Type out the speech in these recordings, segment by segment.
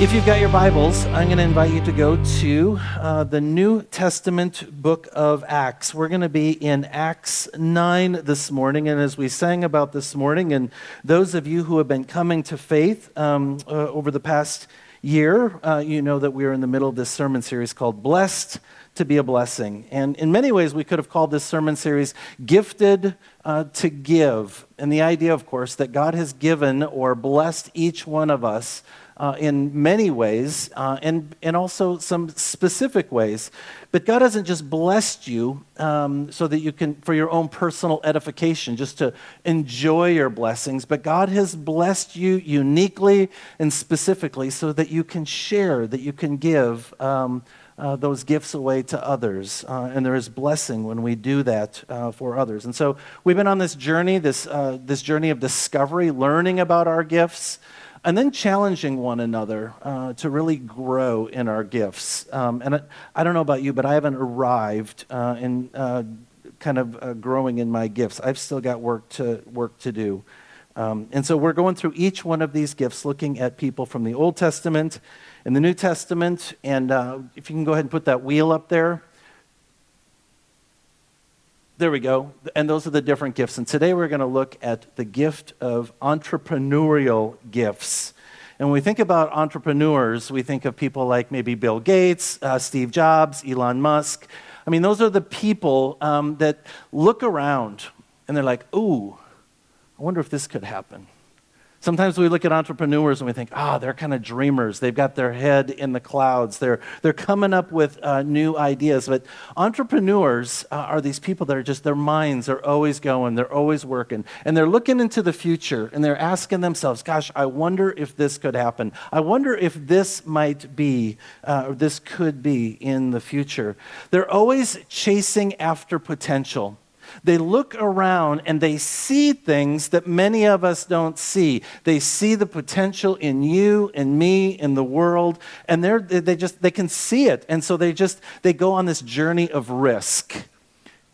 If you've got your Bibles, I'm going to invite you to go to uh, the New Testament book of Acts. We're going to be in Acts 9 this morning. And as we sang about this morning, and those of you who have been coming to faith um, uh, over the past year, uh, you know that we're in the middle of this sermon series called Blessed to be a Blessing. And in many ways, we could have called this sermon series Gifted uh, to Give. And the idea, of course, that God has given or blessed each one of us uh, in many ways uh, and, and also some specific ways. But God hasn't just blessed you um, so that you can, for your own personal edification, just to enjoy your blessings, but God has blessed you uniquely and specifically so that you can share, that you can give. Um, uh, those gifts away to others. Uh, and there is blessing when we do that uh, for others. And so we've been on this journey, this, uh, this journey of discovery, learning about our gifts, and then challenging one another uh, to really grow in our gifts. Um, and I, I, don't know about you, but I haven't arrived uh, in uh, kind of uh, growing in my gifts. I've still got work to work to do. Um, and so we're going through each one of these gifts, looking at people from the Old Testament and the New Testament. And uh, if you can go ahead and put that wheel up there. There we go. And those are the different gifts. And today we're going to look at the gift of entrepreneurial gifts. And when we think about entrepreneurs, we think of people like maybe Bill Gates, uh, Steve Jobs, Elon Musk. I mean, those are the people um, that look around and they're like, ooh, I wonder if this could happen. Sometimes we look at entrepreneurs and we think, ah, oh, they're kind of dreamers. They've got their head in the clouds. They're, they're coming up with uh, new ideas. But entrepreneurs uh, are these people that are just, their minds are always going, they're always working. And they're looking into the future and they're asking themselves, gosh, I wonder if this could happen. I wonder if this might be, uh, or this could be in the future. They're always chasing after potential. They look around and they see things that many of us don't see. They see the potential in you and me in the world, and they're, they just they can see it. And so they just they go on this journey of risk.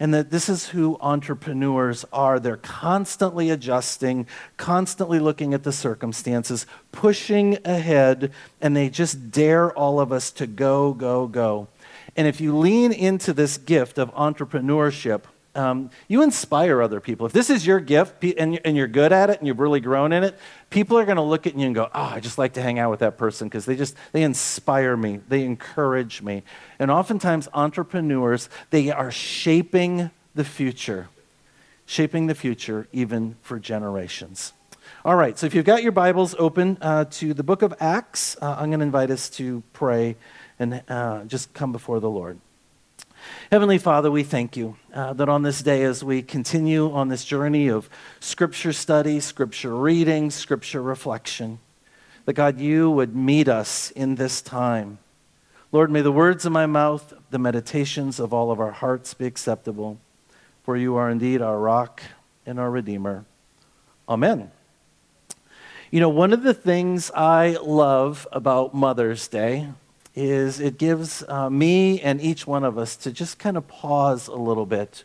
And that this is who entrepreneurs are. They're constantly adjusting, constantly looking at the circumstances, pushing ahead, and they just dare all of us to go, go, go. And if you lean into this gift of entrepreneurship, um, you inspire other people. If this is your gift and you're good at it and you've really grown in it, people are going to look at you and go, "Oh, I just like to hang out with that person because they just they inspire me, they encourage me." And oftentimes, entrepreneurs they are shaping the future, shaping the future even for generations. All right, so if you've got your Bibles open uh, to the book of Acts, uh, I'm going to invite us to pray and uh, just come before the Lord. Heavenly Father, we thank you uh, that on this day, as we continue on this journey of scripture study, scripture reading, scripture reflection, that God, you would meet us in this time. Lord, may the words of my mouth, the meditations of all of our hearts be acceptable, for you are indeed our rock and our Redeemer. Amen. You know, one of the things I love about Mother's Day is it gives uh, me and each one of us to just kind of pause a little bit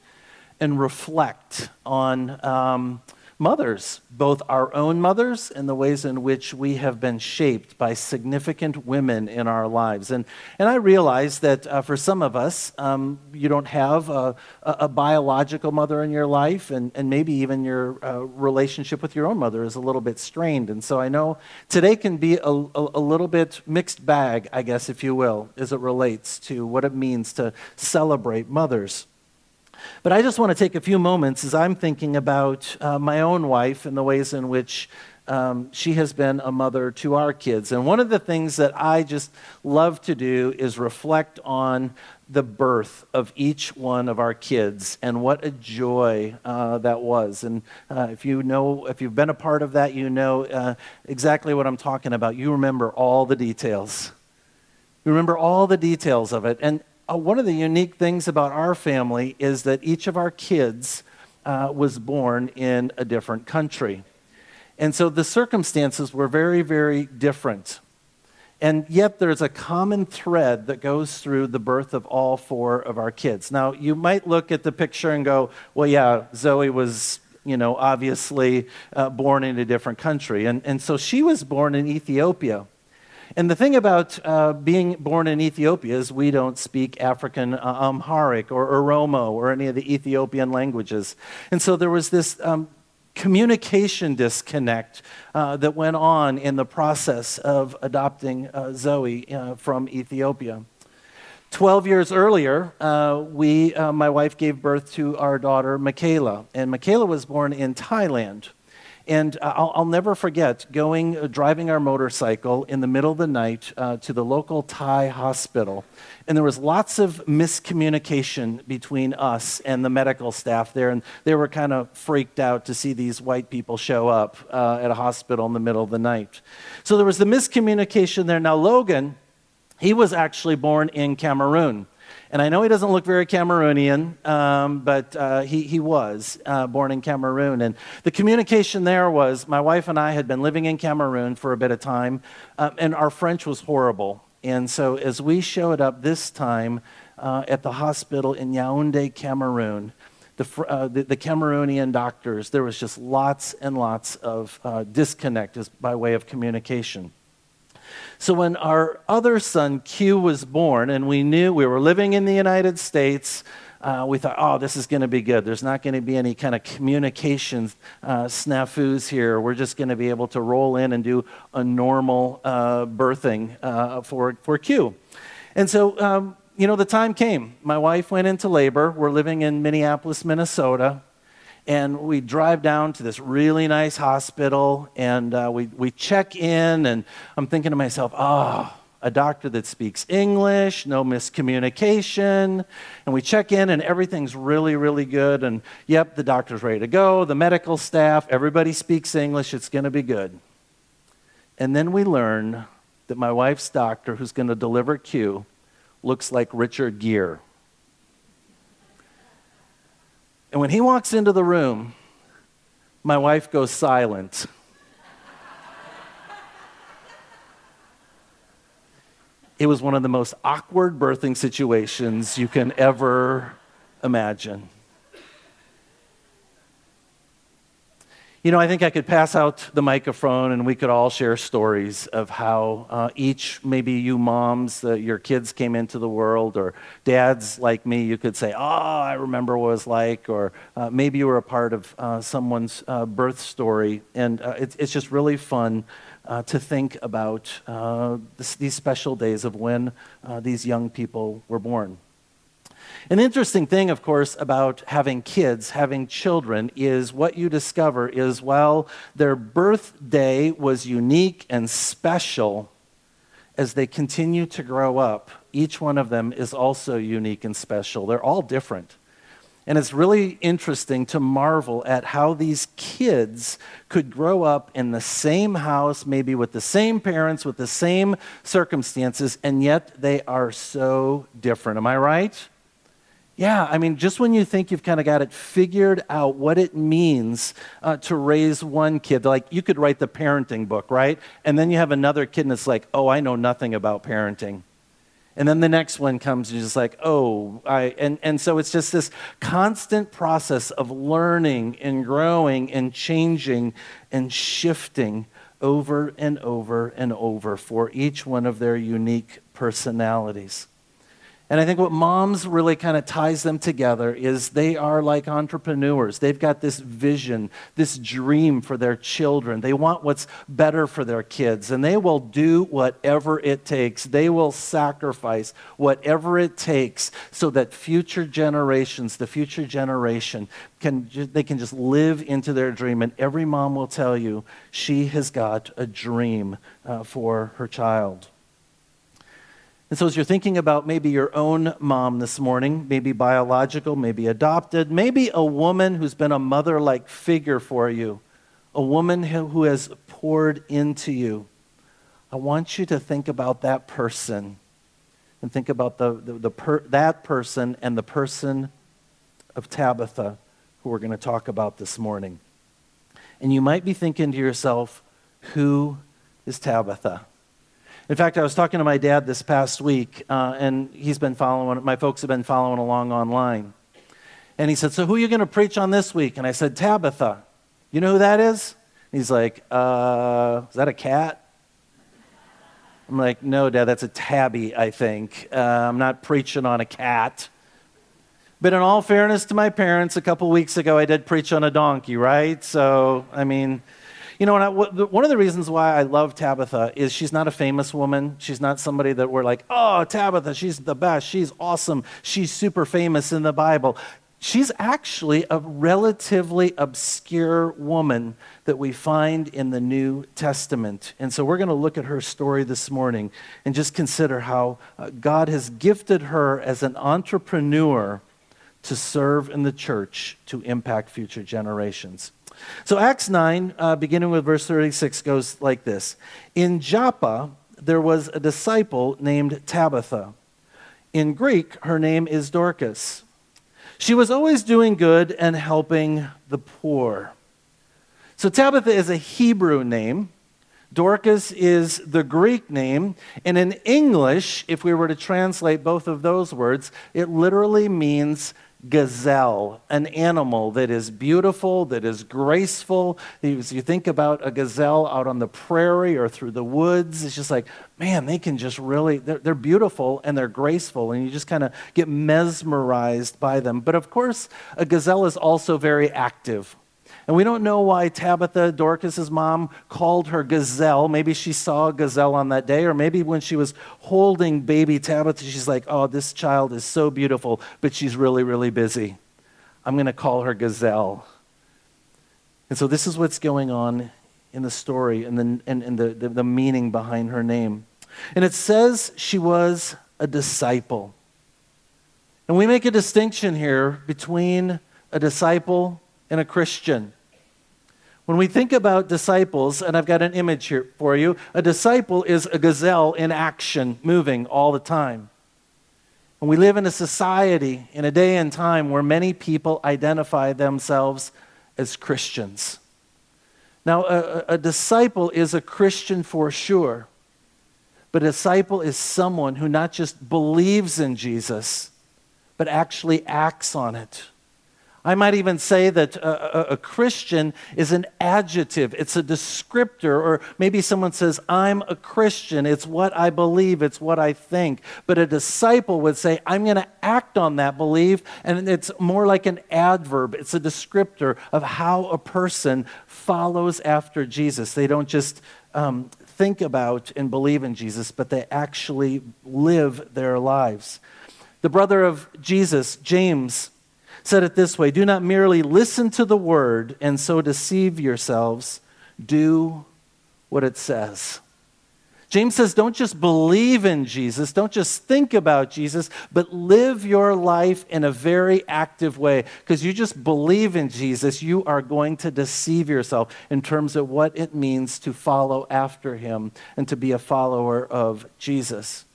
and reflect on um, mothers, both our own mothers and the ways in which we have been shaped by significant women in our lives. And, and I realize that uh, for some of us, um, you don't have a, a, biological mother in your life, and, and maybe even your uh, relationship with your own mother is a little bit strained. And so I know today can be a, a, a little bit mixed bag, I guess, if you will, as it relates to what it means to celebrate mothers. But I just want to take a few moments as I'm thinking about uh, my own wife and the ways in which um, she has been a mother to our kids. And one of the things that I just love to do is reflect on the birth of each one of our kids and what a joy uh, that was. And uh, if you know, if you've been a part of that, you know uh, exactly what I'm talking about. You remember all the details. You remember all the details of it. And uh, one of the unique things about our family is that each of our kids uh, was born in a different country. And so the circumstances were very, very different. And yet there's a common thread that goes through the birth of all four of our kids. Now, you might look at the picture and go, well, yeah, Zoe was, you know, obviously uh, born in a different country. And, and so she was born in Ethiopia. And the thing about uh, being born in Ethiopia is we don't speak African uh, Amharic or Oromo or any of the Ethiopian languages. And so there was this um, communication disconnect uh, that went on in the process of adopting uh, Zoe uh, from Ethiopia. 12 years earlier, uh, we, uh, my wife gave birth to our daughter, Michaela. And Michaela was born in Thailand. And uh, I'll, I'll, never forget going, uh, driving our motorcycle in the middle of the night uh, to the local Thai hospital. And there was lots of miscommunication between us and the medical staff there. And they were kind of freaked out to see these white people show up uh, at a hospital in the middle of the night. So there was the miscommunication there. Now, Logan, he was actually born in Cameroon. And I know he doesn't look very Cameroonian, um, but uh, he, he was uh, born in Cameroon. And the communication there was my wife and I had been living in Cameroon for a bit of time, um, and our French was horrible. And so as we showed up this time uh, at the hospital in Yaoundé, Cameroon, the, uh, the, the, Cameroonian doctors, there was just lots and lots of uh, disconnect by way of communication. So when our other son, Q, was born, and we knew we were living in the United States, uh, we thought, oh, this is going to be good. There's not going to be any kind of communication uh, snafus here. We're just going to be able to roll in and do a normal uh, birthing uh, for, for Q. And so, um, you know, the time came. My wife went into labor. We're living in Minneapolis, Minnesota and we drive down to this really nice hospital and uh, we, we check in and i'm thinking to myself oh a doctor that speaks english no miscommunication and we check in and everything's really really good and yep the doctor's ready to go the medical staff everybody speaks english it's going to be good. And then we learn that my wife's doctor who's going to deliver q looks like richard gere and when he walks into the room, my wife goes silent. it was one of the most awkward birthing situations you can ever imagine. You know, I think I could pass out the microphone and we could all share stories of how uh, each, maybe you moms, uh, your kids came into the world, or dads like me, you could say, Oh, I remember what it was like, or uh, maybe you were a part of uh, someone's uh, birth story. And uh, it's, it's just really fun to think about this, these special days of when these young people were born. An interesting thing, of course, about having kids, having children, is what you discover is while their birthday was unique and special, as they continue to grow up, each one of them is also unique and special. They're all different. And it's really interesting to marvel at how these kids could grow up in the same house, maybe with the same parents, with the same circumstances, and yet they are so different. Am I right? Yeah, I mean, just when you think you've kind of got it figured out what it means uh, to raise one kid, like you could write the parenting book, right? And then you have another kid and it's like, oh, I know nothing about parenting. And then the next one comes and you're just like, oh, I, and, and so it's just this constant process of learning and growing and changing and shifting over and over and over for each one of their unique personalities. And I think what moms really kind of ties them together is they are like entrepreneurs. They've got this vision, this dream for their children. They want what's better for their kids, and they will do whatever it takes. They will sacrifice whatever it takes so that future generations, the future generation, can they can just live into their dream. And every mom will tell you she has got a dream uh, for her child. And so, as you're thinking about maybe your own mom this morning, maybe biological, maybe adopted, maybe a woman who's been a mother like figure for you, a woman who has poured into you, I want you to think about that person and think about the, the, the per, that person and the person of Tabitha, who we're going to talk about this morning. And you might be thinking to yourself, who is Tabitha? In fact, I was talking to my dad this past week, uh, and he's been following, my folks have been following along online. And he said, So who are you going to preach on this week? And I said, Tabitha. You know who that is? he's like, uh, Is that a cat? I'm like, no, Dad, that's a tabby, I think. Uh, I'm not preaching on a cat. But in all fairness to my parents, a couple weeks ago I did preach on a donkey, right? So, I mean, you know, I, one of the reasons why I love Tabitha is she's not a famous woman. She's not somebody that we're like, oh, Tabitha, she's the best. She's awesome. She's super famous in the Bible. She's actually a relatively obscure woman that we find in the New Testament. And so we're going to look at her story this morning and just consider how uh, God has gifted her as an entrepreneur to serve in the church to impact future generations. So, Acts 9, uh, beginning with verse 36, goes like this In Joppa, there was a disciple named Tabitha. In Greek, her name is Dorcas. She was always doing good and helping the poor. So, Tabitha is a Hebrew name. Dorcas is the Greek name. And in English, if we were to translate both of those words, it literally means gazelle, an animal that is beautiful, that is graceful. As you think about a gazelle out on the prairie or through the woods, it's just like, man, they can just really, they're, they're beautiful and they're graceful, and you just kind of get mesmerized by them. But of course, a gazelle is also very active. And we don't know why Tabitha, Dorcas's mom, called her gazelle. Maybe she saw a gazelle on that day, or maybe when she was holding baby Tabitha, she's like, oh, this child is so beautiful, but she's really, really busy. I'm going to call her gazelle. And so this is what's going on in the story and, the, and, and the, the, the meaning behind her name. And it says she was a disciple. And we make a distinction here between a disciple and a Christian. When we think about disciples, and I've got an image here for you, a disciple is a gazelle in action, moving all the time. And we live in a society, in a day and time, where many people identify themselves as Christians. Now, a, a disciple is a Christian for sure, but a disciple is someone who not just believes in Jesus, but actually acts on it. I might even say that a, a, a, Christian is an adjective, it's a descriptor, or maybe someone says, I'm a Christian. It's what I believe, it's what I think. But a disciple would say, I'm going to act on that belief, and it's more like an adverb, it's a descriptor of how a person follows after Jesus. They don't just um, think about and believe in Jesus, but they actually live their lives. The brother of Jesus, James, said it this way Do not merely listen to the word and so deceive yourselves, do what it says. James says, don't just believe in Jesus, don't just think about Jesus, but live your life in a very active way. Because you just believe in Jesus, you are going to deceive yourself in terms of what it means to follow after him and to be a follower of Jesus.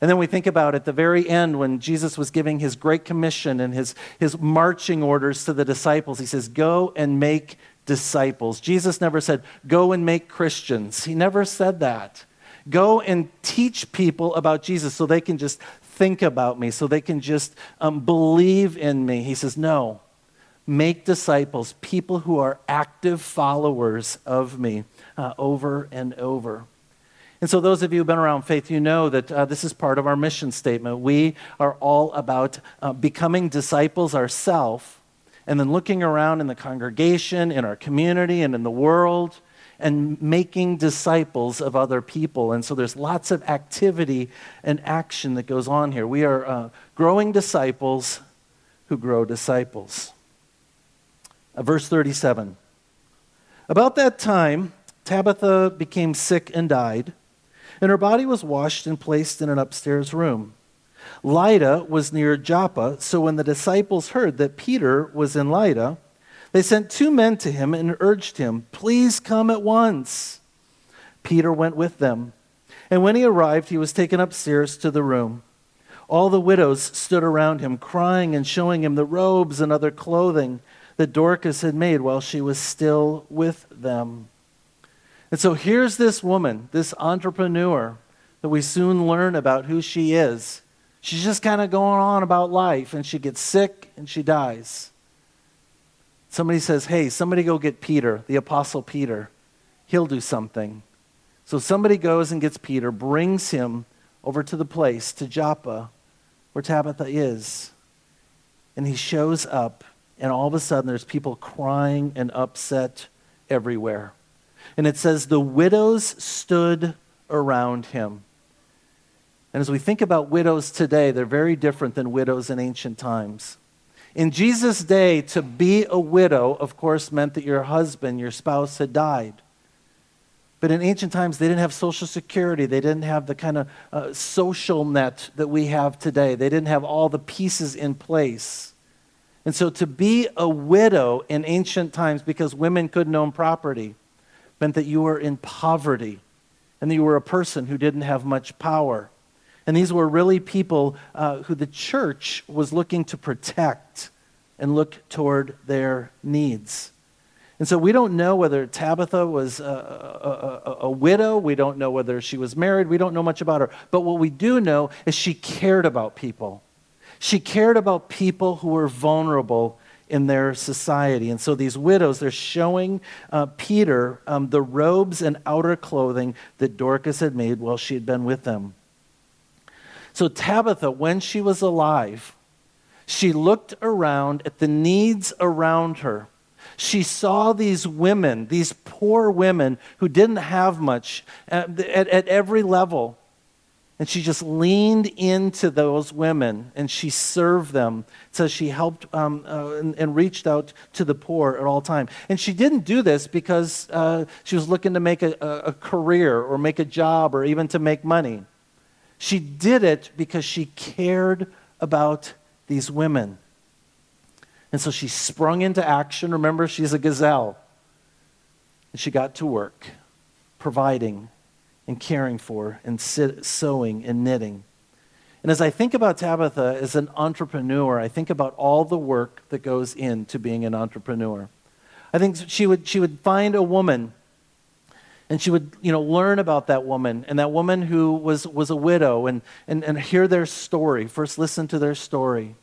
And then we think about at the very end when Jesus was giving his great commission and his, his marching orders to the disciples. He says, Go and make disciples. Jesus never said, Go and make Christians. He never said that. Go and teach people about Jesus so they can just think about me, so they can just um, believe in me. He says, No. Make disciples, people who are active followers of me uh, over and over. And so, those of you who've been around faith, you know that uh, this is part of our mission statement. We are all about uh, becoming disciples ourselves and then looking around in the congregation, in our community, and in the world and making disciples of other people. And so, there's lots of activity and action that goes on here. We are uh, growing disciples who grow disciples. Uh, verse 37. About that time, Tabitha became sick and died and her body was washed and placed in an upstairs room. Lydda was near Joppa, so when the disciples heard that Peter was in Lydda, they sent two men to him and urged him, Please come at once. Peter went with them. And when he arrived, he was taken upstairs to the room. All the widows stood around him, crying and showing him the robes and other clothing that Dorcas had made while she was still with them. And so here's this woman, this entrepreneur, that we soon learn about who she is. She's just kind of going on about life, and she gets sick and she dies. Somebody says, Hey, somebody go get Peter, the Apostle Peter. He'll do something. So somebody goes and gets Peter, brings him over to the place, to Joppa, where Tabitha is. And he shows up, and all of a sudden there's people crying and upset everywhere. And it says, the widows stood around him. And as we think about widows today, they're very different than widows in ancient times. In Jesus' day, to be a widow, of course, meant that your husband, your spouse, had died. But in ancient times, they didn't have Social Security. They didn't have the kind of uh, social net that we have today. They didn't have all the pieces in place. And so to be a widow in ancient times, because women couldn't own property, meant that you were in poverty and that you were a person who didn't have much power. And these were really people uh, who the church was looking to protect and look toward their needs. And so we don't know whether Tabitha was a, a, a, a, widow. We don't know whether she was married. We don't know much about her. But what we do know is she cared about people. She cared about people who were vulnerable in their society. And so these widows, they're showing uh, Peter um, the robes and outer clothing that Dorcas had made while she had been with them. So, Tabitha, when she was alive, she looked around at the needs around her. She saw these women, these poor women who didn't have much at, at, at every level. And she just leaned into those women and she served them. So she helped um, uh, and, and, reached out to the poor at all time. And she didn't do this because uh, she was looking to make a, a career or make a job or even to make money. She did it because she cared about these women. And so she sprung into action. Remember, she's a gazelle. And she got to work, providing and caring for and sewing and knitting. And as I think about Tabitha as an entrepreneur, I think about all the work that goes into being an entrepreneur. I think she would, she would find a woman and she would you know learn about that woman and that woman who was was a widow and and, and hear their story first listen to their story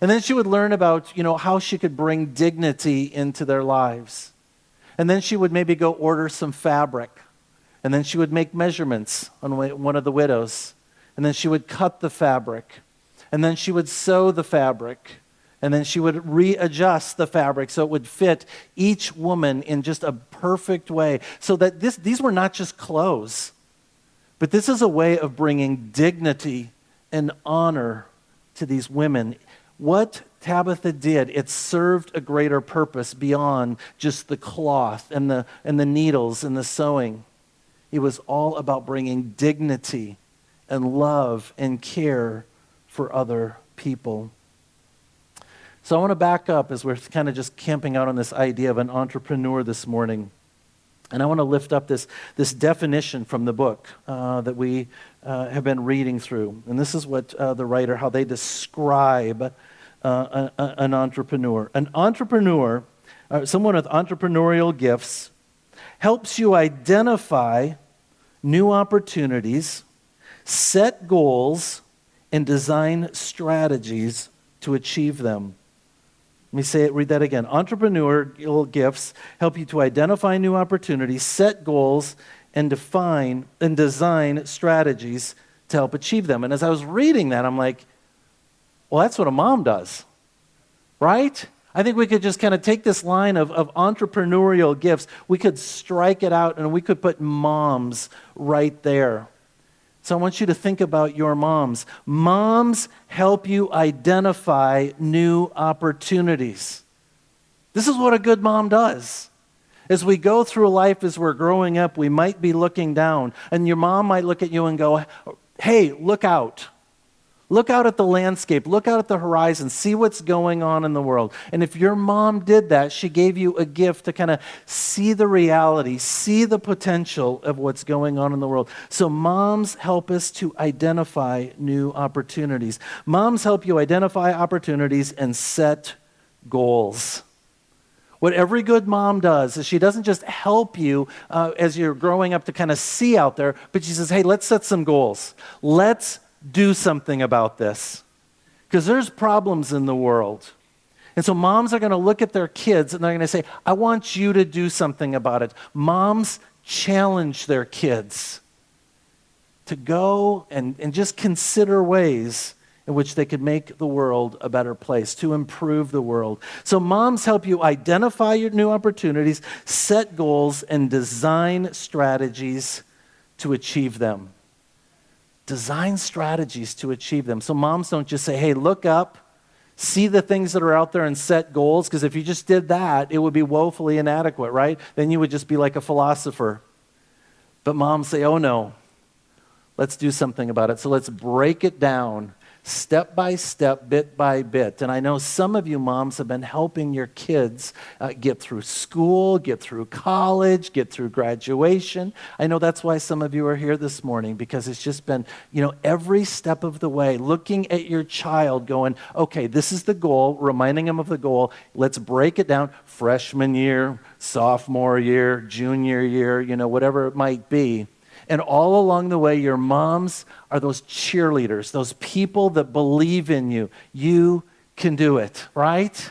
and then she would learn about you know how she could bring dignity into their lives and then she would maybe go order some fabric and then she would make measurements on one of the widows and then she would cut the fabric and then she would sew the fabric and then she would readjust the fabric so it would fit each woman in just a perfect way. So that this, these were not just clothes, but this is a way of bringing dignity and honor to these women. What Tabitha did, it served a greater purpose beyond just the cloth and the, and the needles and the sewing. It was all about bringing dignity and love and care for other people. So I want to back up as we're kind of just camping out on this idea of an entrepreneur this morning. And I want to lift up this, this definition from the book uh, that we uh, have been reading through. And this is what uh, the writer, how they describe uh, a, a, an entrepreneur. An entrepreneur, uh, someone with entrepreneurial gifts, helps you identify new opportunities, set goals, and design strategies to achieve them. Let me say it, read that again. Entrepreneurial gifts help you to identify new opportunities, set goals, and define and design strategies to help achieve them. And as I was reading that, I'm like, well, that's what a mom does, right? I think we could just kind of take this line of, of entrepreneurial gifts, we could strike it out, and we could put moms right there. So I want you to think about your moms. Moms help you identify new opportunities. This is what a good mom does. As we go through life, as we're growing up, we might be looking down, and your mom might look at you and go, Hey, look out. Look out at the landscape, look out at the horizon, see what's going on in the world. And if your mom did that, she gave you a gift to kind of see the reality, see the potential of what's going on in the world. So, moms help us to identify new opportunities. Moms help you identify opportunities and set goals. What every good mom does is she doesn't just help you uh, as you're growing up to kind of see out there, but she says, hey, let's set some goals. Let's do something about this because there's problems in the world. And so moms are going to look at their kids and they're going to say, I want you to do something about it. Moms challenge their kids to go and, and just consider ways in which they could make the world a better place, to improve the world. So, moms help you identify your new opportunities, set goals, and design strategies to achieve them. Design strategies to achieve them. So, moms don't just say, hey, look up, see the things that are out there, and set goals, because if you just did that, it would be woefully inadequate, right? Then you would just be like a philosopher. But moms say, oh no, let's do something about it. So, let's break it down step by step, bit by bit. And I know some of you moms have been helping your kids uh, get through school, get through college, get through graduation. I know that's why some of you are here this morning because it's just been, you know, every step of the way, looking at your child, going, okay, this is the goal, reminding them of the goal. Let's break it down freshman year, sophomore year, junior year, you know, whatever it might be. And all along the way, your moms are those cheerleaders, those people that believe in you. You can do it, right?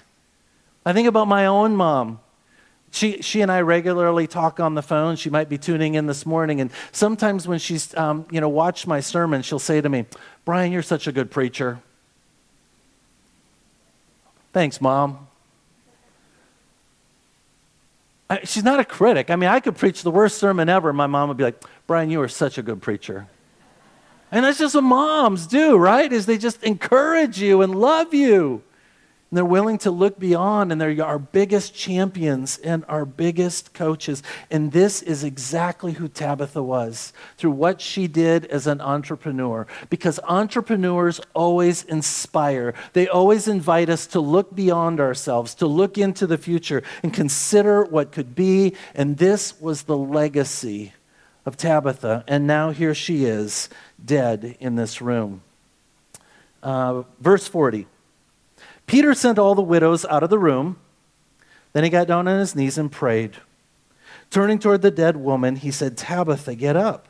I think about my own mom. She, she and I regularly talk on the phone. She might be tuning in this morning. And sometimes when she's, um, you know, watched my sermon, she'll say to me, Brian, you're such a good preacher. Thanks, Mom. I, she's not a critic. I mean, I could preach the worst sermon ever. My mom would be like, Brian, you are such a good preacher. And that's just what moms do, right? Is they just encourage you and love you. And they're willing to look beyond, and they're our biggest champions and our biggest coaches. And this is exactly who Tabitha was through what she did as an entrepreneur. Because entrepreneurs always inspire, they always invite us to look beyond ourselves, to look into the future and consider what could be. And this was the legacy of Tabitha. And now here she is, dead in this room. Uh, verse 40. Peter sent all the widows out of the room. Then he got down on his knees and prayed. Turning toward the dead woman, he said, Tabitha, get up.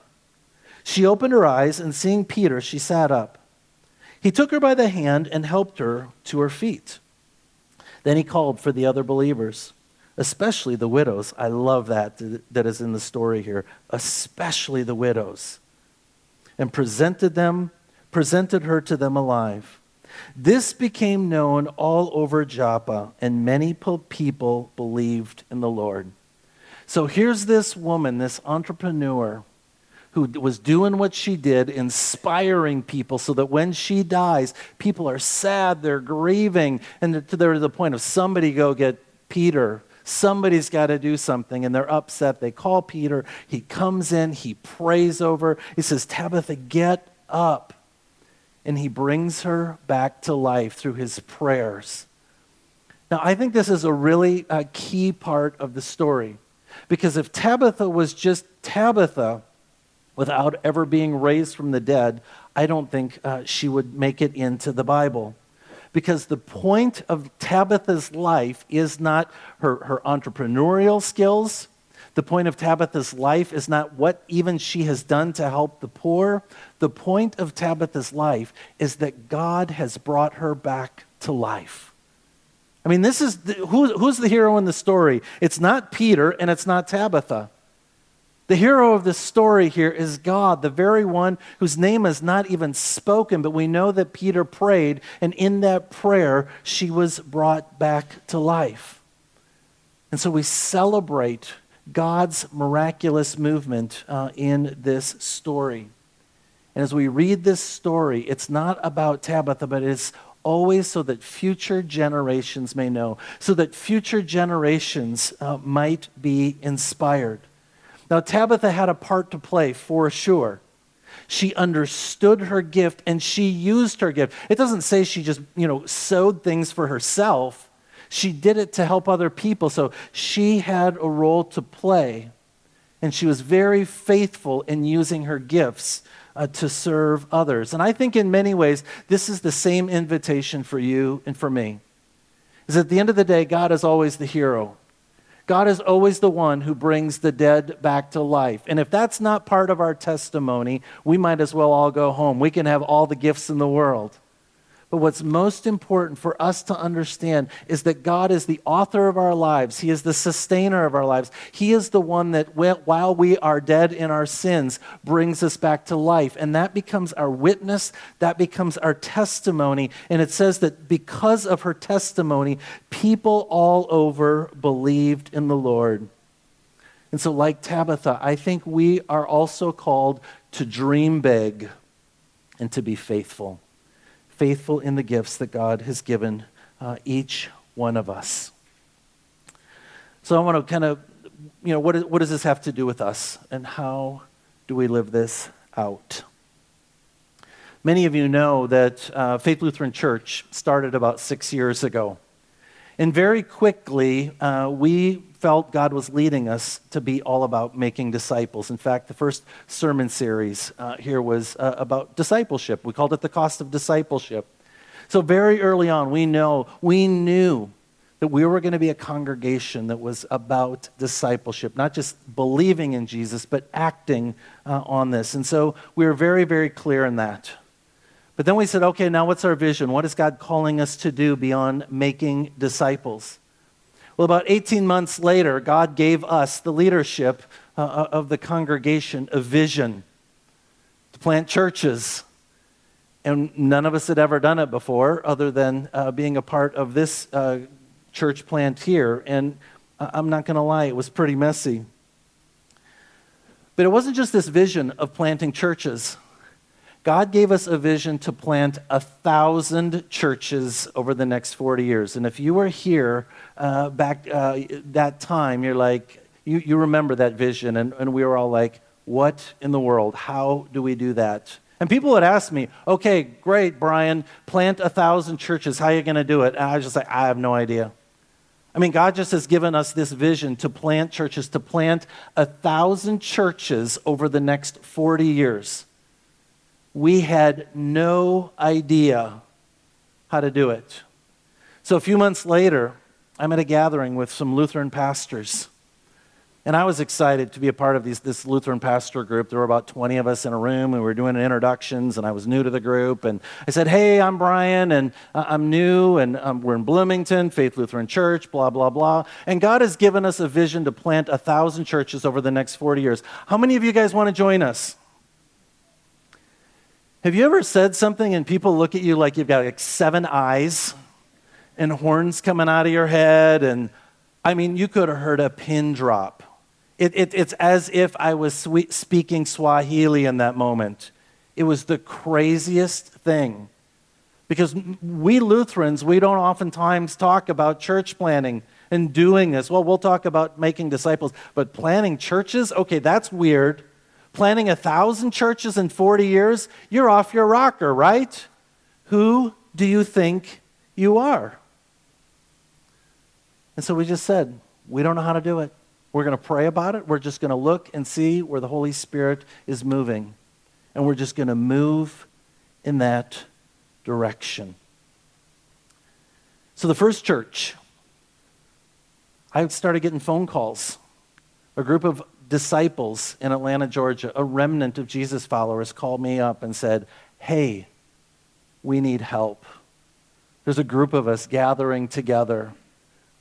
She opened her eyes, and seeing Peter, she sat up. He took her by the hand and helped her to her feet. Then he called for the other believers, especially the widows. I love that that is in the story here, especially the widows, and presented them, presented her to them alive. This became known all over Joppa, and many people believed in the Lord. So here's this woman, this entrepreneur, who was doing what she did, inspiring people so that when she dies, people are sad, they're grieving, and they're to the point of somebody go get Peter. Somebody's got to do something, and they're upset. They call Peter. He comes in, he prays over. He says, Tabitha, get up and he brings her back to life through his prayers. Now, I think this is a really uh, key part of the story because if Tabitha was just Tabitha without ever being raised from the dead, I don't think uh, she would make it into the Bible. Because the point of Tabitha's life is not her, her entrepreneurial skills, the point of Tabitha's life is not what even she has done to help the poor. The point of Tabitha's life is that God has brought her back to life. I mean, this is the, who, who's the hero in the story? It's not Peter and it's not Tabitha. The hero of this story here is God, the very one whose name is not even spoken, but we know that Peter prayed, and in that prayer, she was brought back to life. And so we celebrate God's miraculous movement uh, in this story. And as we read this story, it's not about Tabitha, but it's always so that future generations may know, so that future generations uh, might be inspired. Now, Tabitha had a part to play for sure. She understood her gift and she used her gift. It doesn't say she just, you know, sewed things for herself. She did it to help other people. So she had a role to play. And she was very faithful in using her gifts uh, to serve others. And I think in many ways, this is the same invitation for you and for me. Is at the end of the day, God is always the hero. God is always the one who brings the dead back to life. And if that's not part of our testimony, we might as well all go home. We can have all the gifts in the world. But what's most important for us to understand is that God is the author of our lives. He is the sustainer of our lives. He is the one that, while we are dead in our sins, brings us back to life. And that becomes our witness, that becomes our testimony. And it says that because of her testimony, people all over believed in the Lord. And so, like Tabitha, I think we are also called to dream big and to be faithful faithful in the gifts that God has given uh, each one of us. So I want to kind of, you know, what, is, what does this have to do with us and how do we live this out? Many of you know that uh, Faith Lutheran Church started about six years ago. And very quickly, uh, we felt God was leading us to be all about making disciples. In fact, the first sermon series uh, here was uh, about discipleship. We called it the cost of discipleship. So very early on, we know, we knew that we were going to be a congregation that was about discipleship, not just believing in Jesus, but acting uh, on this. And so we were very, very clear in that. But then we said, okay, now what's our vision? What is God calling us to do beyond making disciples? Well, about 18 months later, God gave us, the leadership uh, uh, of the congregation, a vision to plant churches. And none of us had ever done it before, other than uh, being a part of this uh, church plant here. And I'm not going to lie, it was pretty messy. But it wasn't just this vision of planting churches. God gave us a vision to plant a thousand churches over the next 40 years. And if you were here uh, back uh, that time, you're like, you, you remember that vision. And, and we were all like, what in the world? How do we do that? And people would ask me, okay, great, Brian, plant a thousand churches. How are you going to do it? And I was just like, I have no idea. I mean, God just has given us this vision to plant churches, to plant a thousand churches over the next 40 years we had no idea how to do it. So a few months later, I'm at a gathering with some Lutheran pastors. And I was excited to be a part of these, this Lutheran pastor group. There were about 20 of us in a room, and we were doing introductions, and I was new to the group. And I said, Hey, I'm Brian, and I'm new, and um, we're in Bloomington, Faith Lutheran Church, blah, blah, blah. And God has given us a vision to plant a thousand churches over the next 40 years. How many of you guys want to join us? Have you ever said something and people look at you like you've got like seven eyes and horns coming out of your head? And I mean, you could have heard a pin drop. It, it, it's as if I was speaking Swahili in that moment. It was the craziest thing. Because we Lutherans, we don't oftentimes talk about church planting and doing this. Well, we'll talk about making disciples, but planting churches, okay, that's weird planting a thousand churches in 40 years, you're off your rocker, right? Who do you think you are? And so we just said, we don't know how to do it. We're going to pray about it. We're just going to look and see where the Holy Spirit is moving. And we're just going to move in that direction. So the first church, I started getting phone calls. A group of disciples in Atlanta, Georgia, a remnant of Jesus followers, called me up and said, Hey, we need help. There's a group of us gathering together.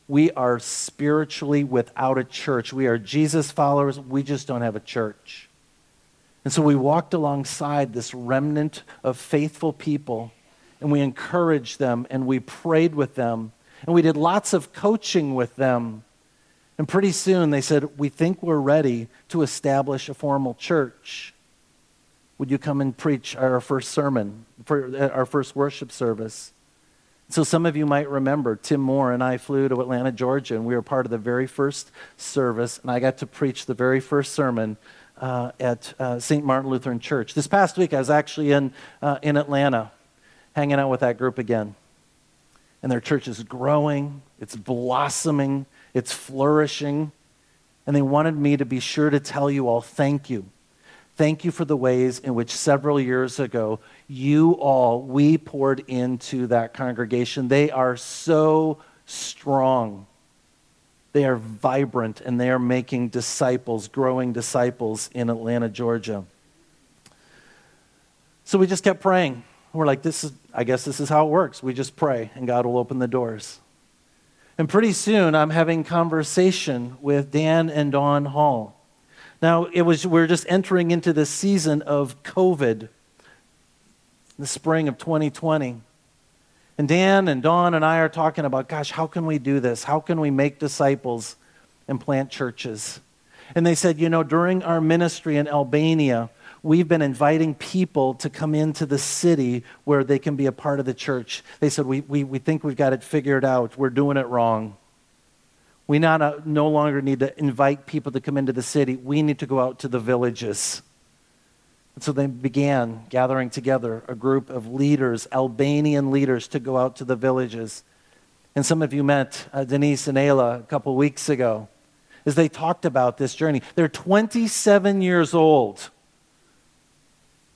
We are spiritually without a church. We are Jesus followers. We just don't have a church. And so we walked alongside this remnant of faithful people and we encouraged them and we prayed with them and we did lots of coaching with them and pretty soon they said, We think we're ready to establish a formal church. Would you come and preach our first sermon, uh, our first worship service? So some of you might remember Tim Moore and I flew to Atlanta, Georgia, and we were part of the very first service, and I got to preach the very first sermon uh, at uh, St. Martin Lutheran Church. This past week, I was actually in, uh, in Atlanta hanging out with that group again. And their church is growing, it's blossoming, it's flourishing. And they wanted me to be sure to tell you all thank you. Thank you for the ways in which several years ago you all, we poured into that congregation. They are so strong. They are vibrant and they are making disciples, growing disciples in Atlanta, Georgia. So we just kept praying. We're like, this is, I guess this is how it works. We just pray and God will open the doors. And pretty soon I'm having conversation with Dan and Dawn Hall. Now, it was, we we're just entering into the season of COVID, the spring of 2020. And Dan and Dawn and I are talking about, gosh, how can we do this? How can we make disciples and plant churches? And they said, you know, during our ministry in Albania, we've been inviting people to come into the city where they can be a part of the church. They said, we, we, we think we've got it figured out. We're doing it wrong. We not, uh, no longer need to invite people to come into the city. We need to go out to the villages. And so they began gathering together a group of leaders, Albanian leaders, to go out to the villages. And some of you met uh, Denise and Ayla a couple weeks ago as they talked about this journey. They're 27 years old,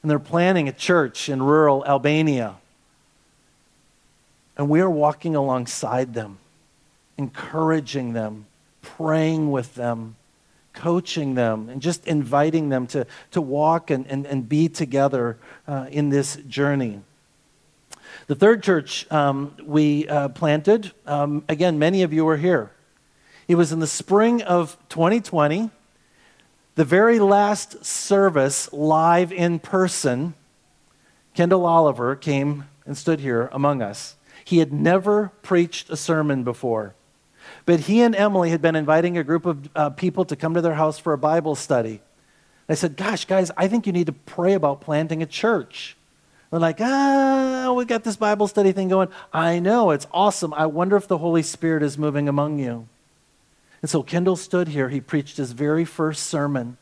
and they're planting a church in rural Albania. And we are walking alongside them, encouraging them, praying with them coaching them and just inviting them to, to walk and, and, and be together uh, in this journey. The third church um, we uh, planted, um, again, many of you were here. It was in the spring of 2020, the very last service live in person. Kendall Oliver came and stood here among us. He had never preached a sermon before. But he and Emily had been inviting a group of uh, people to come to their house for a Bible study. I said, Gosh, guys, I think you need to pray about planting a church. They're like, Ah, we got this Bible study thing going. I know, it's awesome. I wonder if the Holy Spirit is moving among you. And so Kendall stood here. He preached his very first sermon.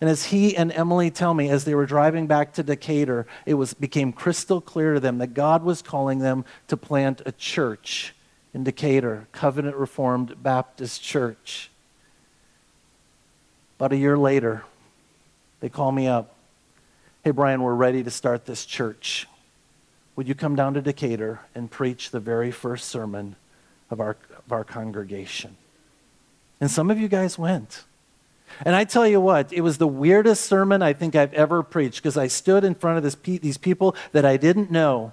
And as he and Emily tell me, as they were driving back to Decatur, it was, became crystal clear to them that God was calling them to plant a church in Decatur, Covenant Reformed Baptist Church. About a year later, they call me up. Hey, Brian, we're ready to start this church. Would you come down to Decatur and preach the very first sermon of our, of our congregation? And some of you guys went. And I tell you what, it was the weirdest sermon I think I've ever preached because I stood in front of this, these people that I didn't know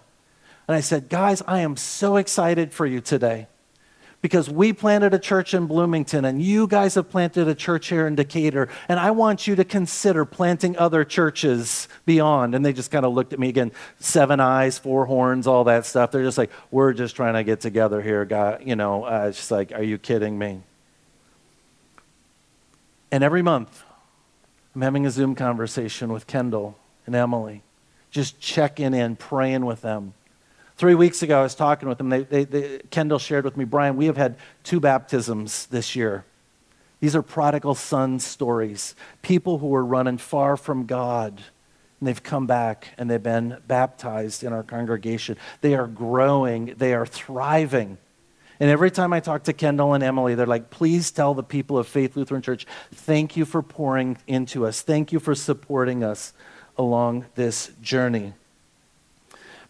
and I said, Guys, I am so excited for you today because we planted a church in Bloomington and you guys have planted a church here in Decatur. And I want you to consider planting other churches beyond. And they just kind of looked at me again seven eyes, four horns, all that stuff. They're just like, We're just trying to get together here, guy. You know, uh, it's just like, Are you kidding me? And every month, I'm having a Zoom conversation with Kendall and Emily, just checking in, praying with them. Three weeks ago, I was talking with them. They, they, they, Kendall shared with me, Brian, we have had two baptisms this year. These are prodigal son stories. People who were running far from God, and they've come back and they've been baptized in our congregation. They are growing, they are thriving. And every time I talk to Kendall and Emily, they're like, please tell the people of Faith Lutheran Church, thank you for pouring into us. Thank you for supporting us along this journey.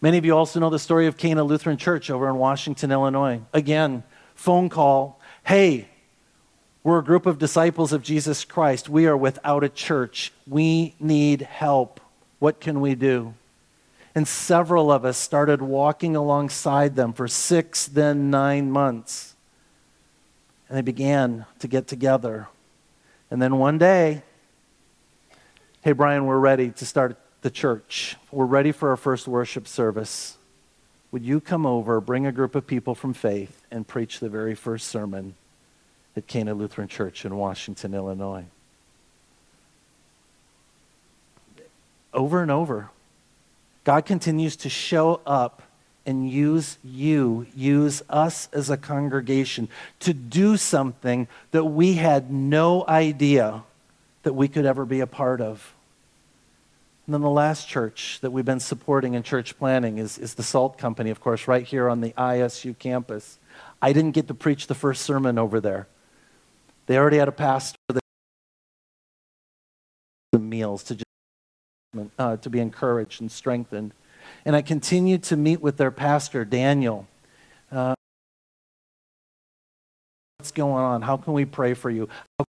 Many of you also know the story of Cana Lutheran Church over in Washington, Illinois. Again, phone call Hey, we're a group of disciples of Jesus Christ. We are without a church. We need help. What can we do? And several of us started walking alongside them for six, then nine months. And they began to get together. And then one day, hey, Brian, we're ready to start the church. We're ready for our first worship service. Would you come over, bring a group of people from faith, and preach the very first sermon at Cana Lutheran Church in Washington, Illinois? Over and over, God continues to show up and use you, use us as a congregation to do something that we had no idea that we could ever be a part of. And then the last church that we've been supporting in church planting is, is the Salt Company, of course, right here on the ISU campus. I didn't get to preach the first sermon over there. They already had a pastor that the meals to just, uh, to be encouraged and strengthened. And I continued to meet with their pastor, Daniel. Uh, what's going on? How can we pray for you? How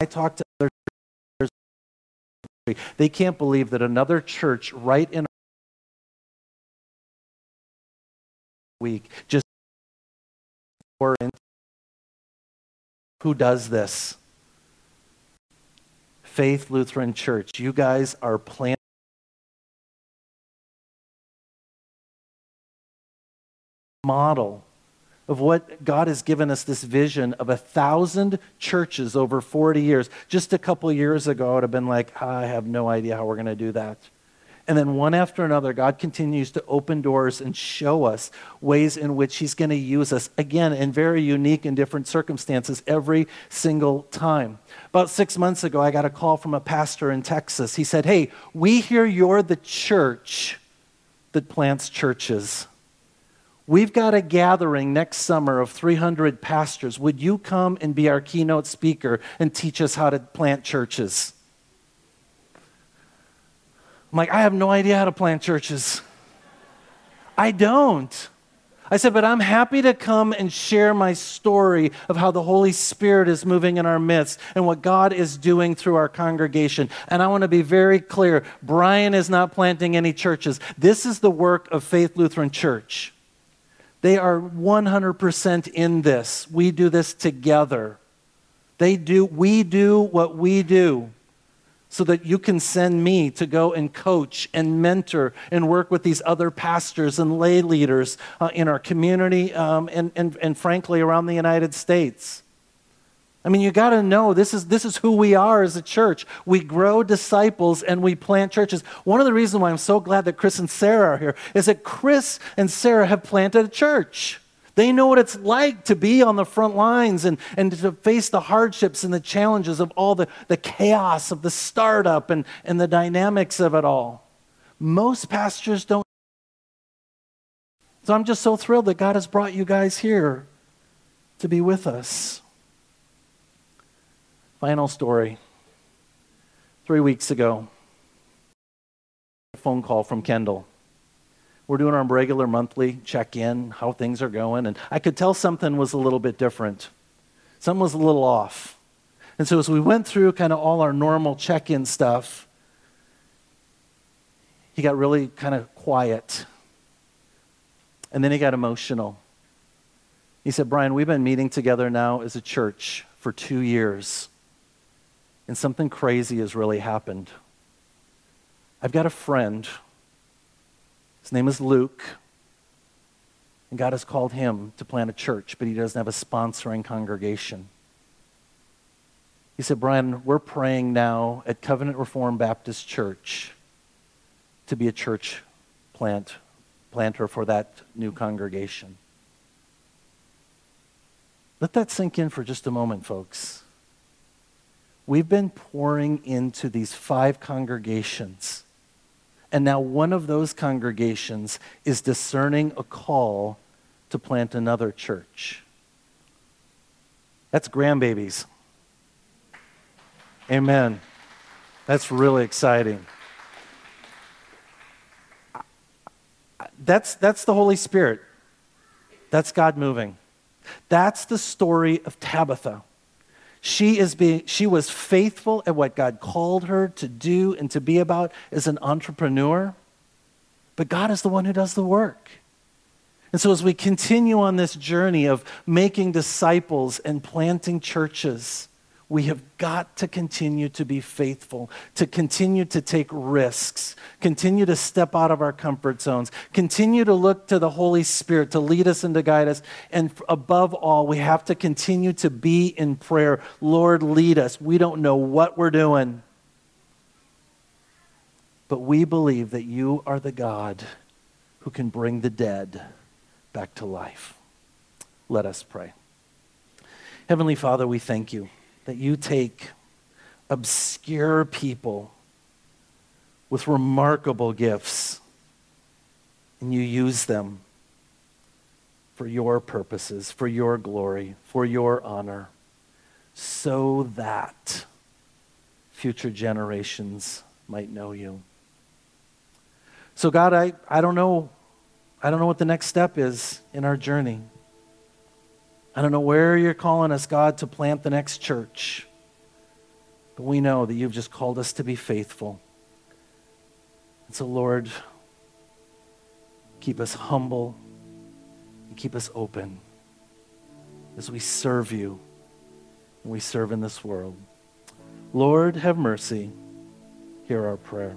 I talked to others They can't believe that another church right in our week just who does this? Faith Lutheran Church. You guys are planning model of what God has given us this vision of a thousand churches over 40 years. Just a couple years ago, I would have been like, ah, I have no idea how we're going to do that. And then one after another, God continues to open doors and show us ways in which He's going to use us, again, in very unique and different circumstances every single time. About six months ago, I got a call from a pastor in Texas. He said, Hey, we hear you're the church that plants churches. We've got a gathering next summer of 300 pastors. Would you come and be our keynote speaker and teach us how to plant churches? I'm like, I have no idea how to plant churches. I don't. I said, but I'm happy to come and share my story of how the Holy Spirit is moving in our midst and what God is doing through our congregation. And I want to be very clear Brian is not planting any churches. This is the work of Faith Lutheran Church. They are 100% in this. We do this together. They do, we do what we do so that you can send me to go and coach and mentor and work with these other pastors and lay leaders uh, in our community um, and, and, and frankly around the United States. I mean, you got to know this is, this is who we are as a church. We grow disciples and we plant churches. One of the reasons why I'm so glad that Chris and Sarah are here is that Chris and Sarah have planted a church. They know what it's like to be on the front lines and, and to face the hardships and the challenges of all the, the chaos of the startup and, and the dynamics of it all. Most pastors don't. So I'm just so thrilled that God has brought you guys here to be with us. Final story. Three weeks ago, a phone call from Kendall. We're doing our regular monthly check in, how things are going, and I could tell something was a little bit different. Something was a little off. And so, as we went through kind of all our normal check in stuff, he got really kind of quiet. And then he got emotional. He said, Brian, we've been meeting together now as a church for two years and something crazy has really happened. I've got a friend. His name is Luke. And God has called him to plant a church, but he doesn't have a sponsoring congregation. He said, Brian, we're praying now at Covenant Reformed Baptist Church to be a church plant, planter for that new congregation. Let that sink in for just a moment, folks. We've been pouring into these five congregations. And now one of those congregations is discerning a call to plant another church. That's grandbabies. Amen. That's really exciting. That's, that's the Holy Spirit. That's God moving. That's the story of Tabitha. She, is being, she was faithful at what God called her to do and to be about as an entrepreneur. But God is the one who does the work. And so, as we continue on this journey of making disciples and planting churches, we have got to continue to be faithful, to continue to take risks, continue to step out of our comfort zones, continue to look to the Holy Spirit to lead us and to guide us. And above all, we have to continue to be in prayer. Lord, lead us. We don't know what we're doing, but we believe that you are the God who can bring the dead back to life. Let us pray. Heavenly Father, we thank you that you take obscure people with remarkable gifts and you use them for your purposes, for your glory, for your honor, so that future generations might know you. So, God, I, I don't know. I don't know what the next step is in our journey. I don't know where you're calling us, God, to plant the next church. But we know that you've just called us to be faithful. And so, Lord, keep us humble and keep us open as we serve you and we serve in this world. Lord, have mercy. Hear our prayer.